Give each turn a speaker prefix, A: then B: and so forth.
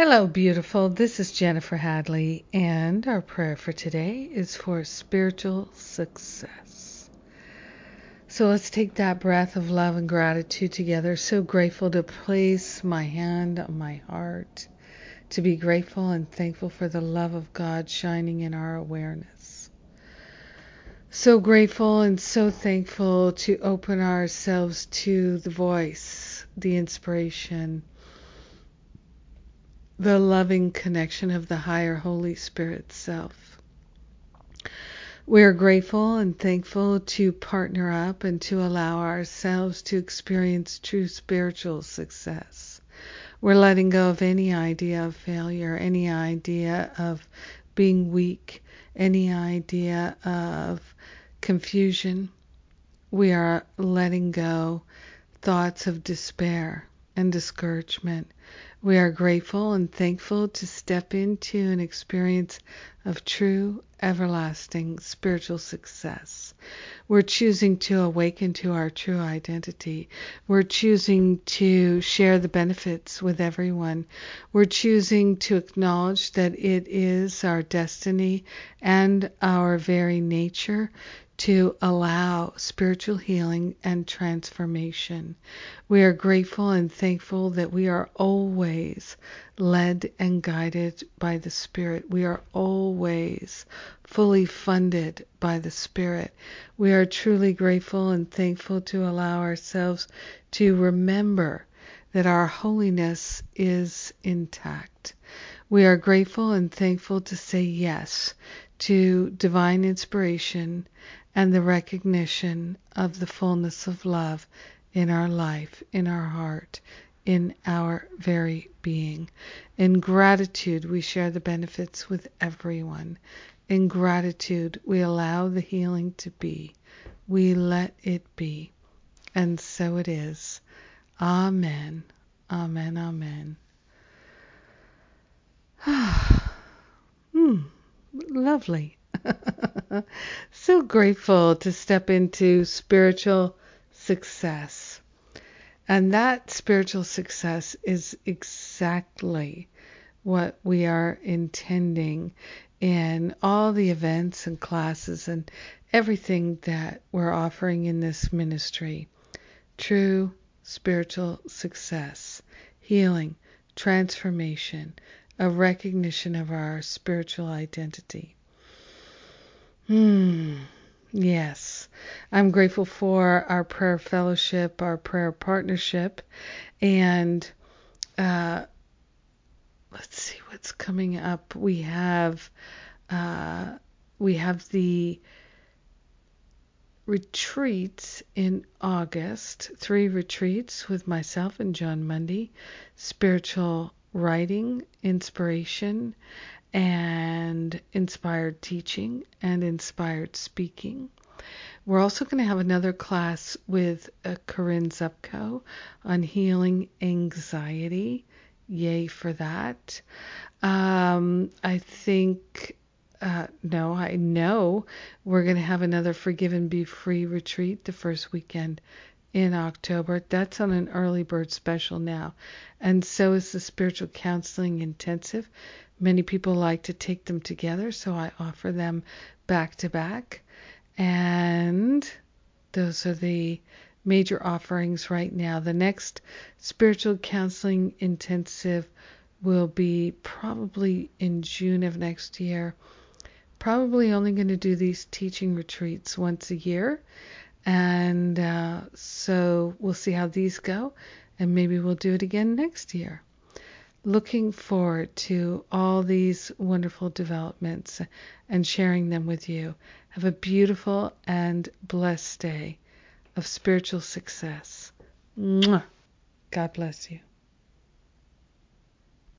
A: Hello, beautiful. This is Jennifer Hadley, and our prayer for today is for spiritual success. So let's take that breath of love and gratitude together. So grateful to place my hand on my heart, to be grateful and thankful for the love of God shining in our awareness. So grateful and so thankful to open ourselves to the voice, the inspiration the loving connection of the higher Holy Spirit self. We are grateful and thankful to partner up and to allow ourselves to experience true spiritual success. We're letting go of any idea of failure, any idea of being weak, any idea of confusion. We are letting go thoughts of despair and discouragement. We are grateful and thankful to step into an experience of true, everlasting spiritual success. We're choosing to awaken to our true identity. We're choosing to share the benefits with everyone. We're choosing to acknowledge that it is our destiny and our very nature to allow spiritual healing and transformation. We are grateful and thankful that we are always led and guided by the Spirit. We are always fully funded by the Spirit. We are truly grateful and thankful to allow ourselves to remember that our holiness is intact. We are grateful and thankful to say yes to divine inspiration and the recognition of the fullness of love in our life, in our heart, in our very being. In gratitude, we share the benefits with everyone. In gratitude, we allow the healing to be. We let it be. And so it is. Amen. Amen. Amen. hmm, lovely. so grateful to step into spiritual success. And that spiritual success is exactly what we are intending in all the events and classes and everything that we're offering in this ministry. True spiritual success, healing, transformation, a recognition of our spiritual identity. Hmm. Yes. I'm grateful for our prayer fellowship, our prayer partnership, and uh, let's see what's coming up. We have uh, we have the retreats in August, three retreats with myself and Jon Mundy, spiritual writing, inspiration, and inspired teaching and inspired speaking. We're also going to have another class with uh, Corinne Zupko on healing anxiety. Yay for that. Um, I think, uh, no, I know we're going to have another Forgive and Be Free retreat the first weekend in October. That's on an early bird special now. And so is the Spiritual Counseling Intensive. Many people like to take them together, so I offer them back to back. And those are the major offerings right now. The next Spiritual Counseling Intensive will be probably in June of next year. Probably only going to do these teaching retreats once a year and uh, so we'll see how these go, and maybe we'll do it again next year. Looking forward to all these wonderful developments and sharing them with you. Have a beautiful and blessed day of spiritual success. God bless you.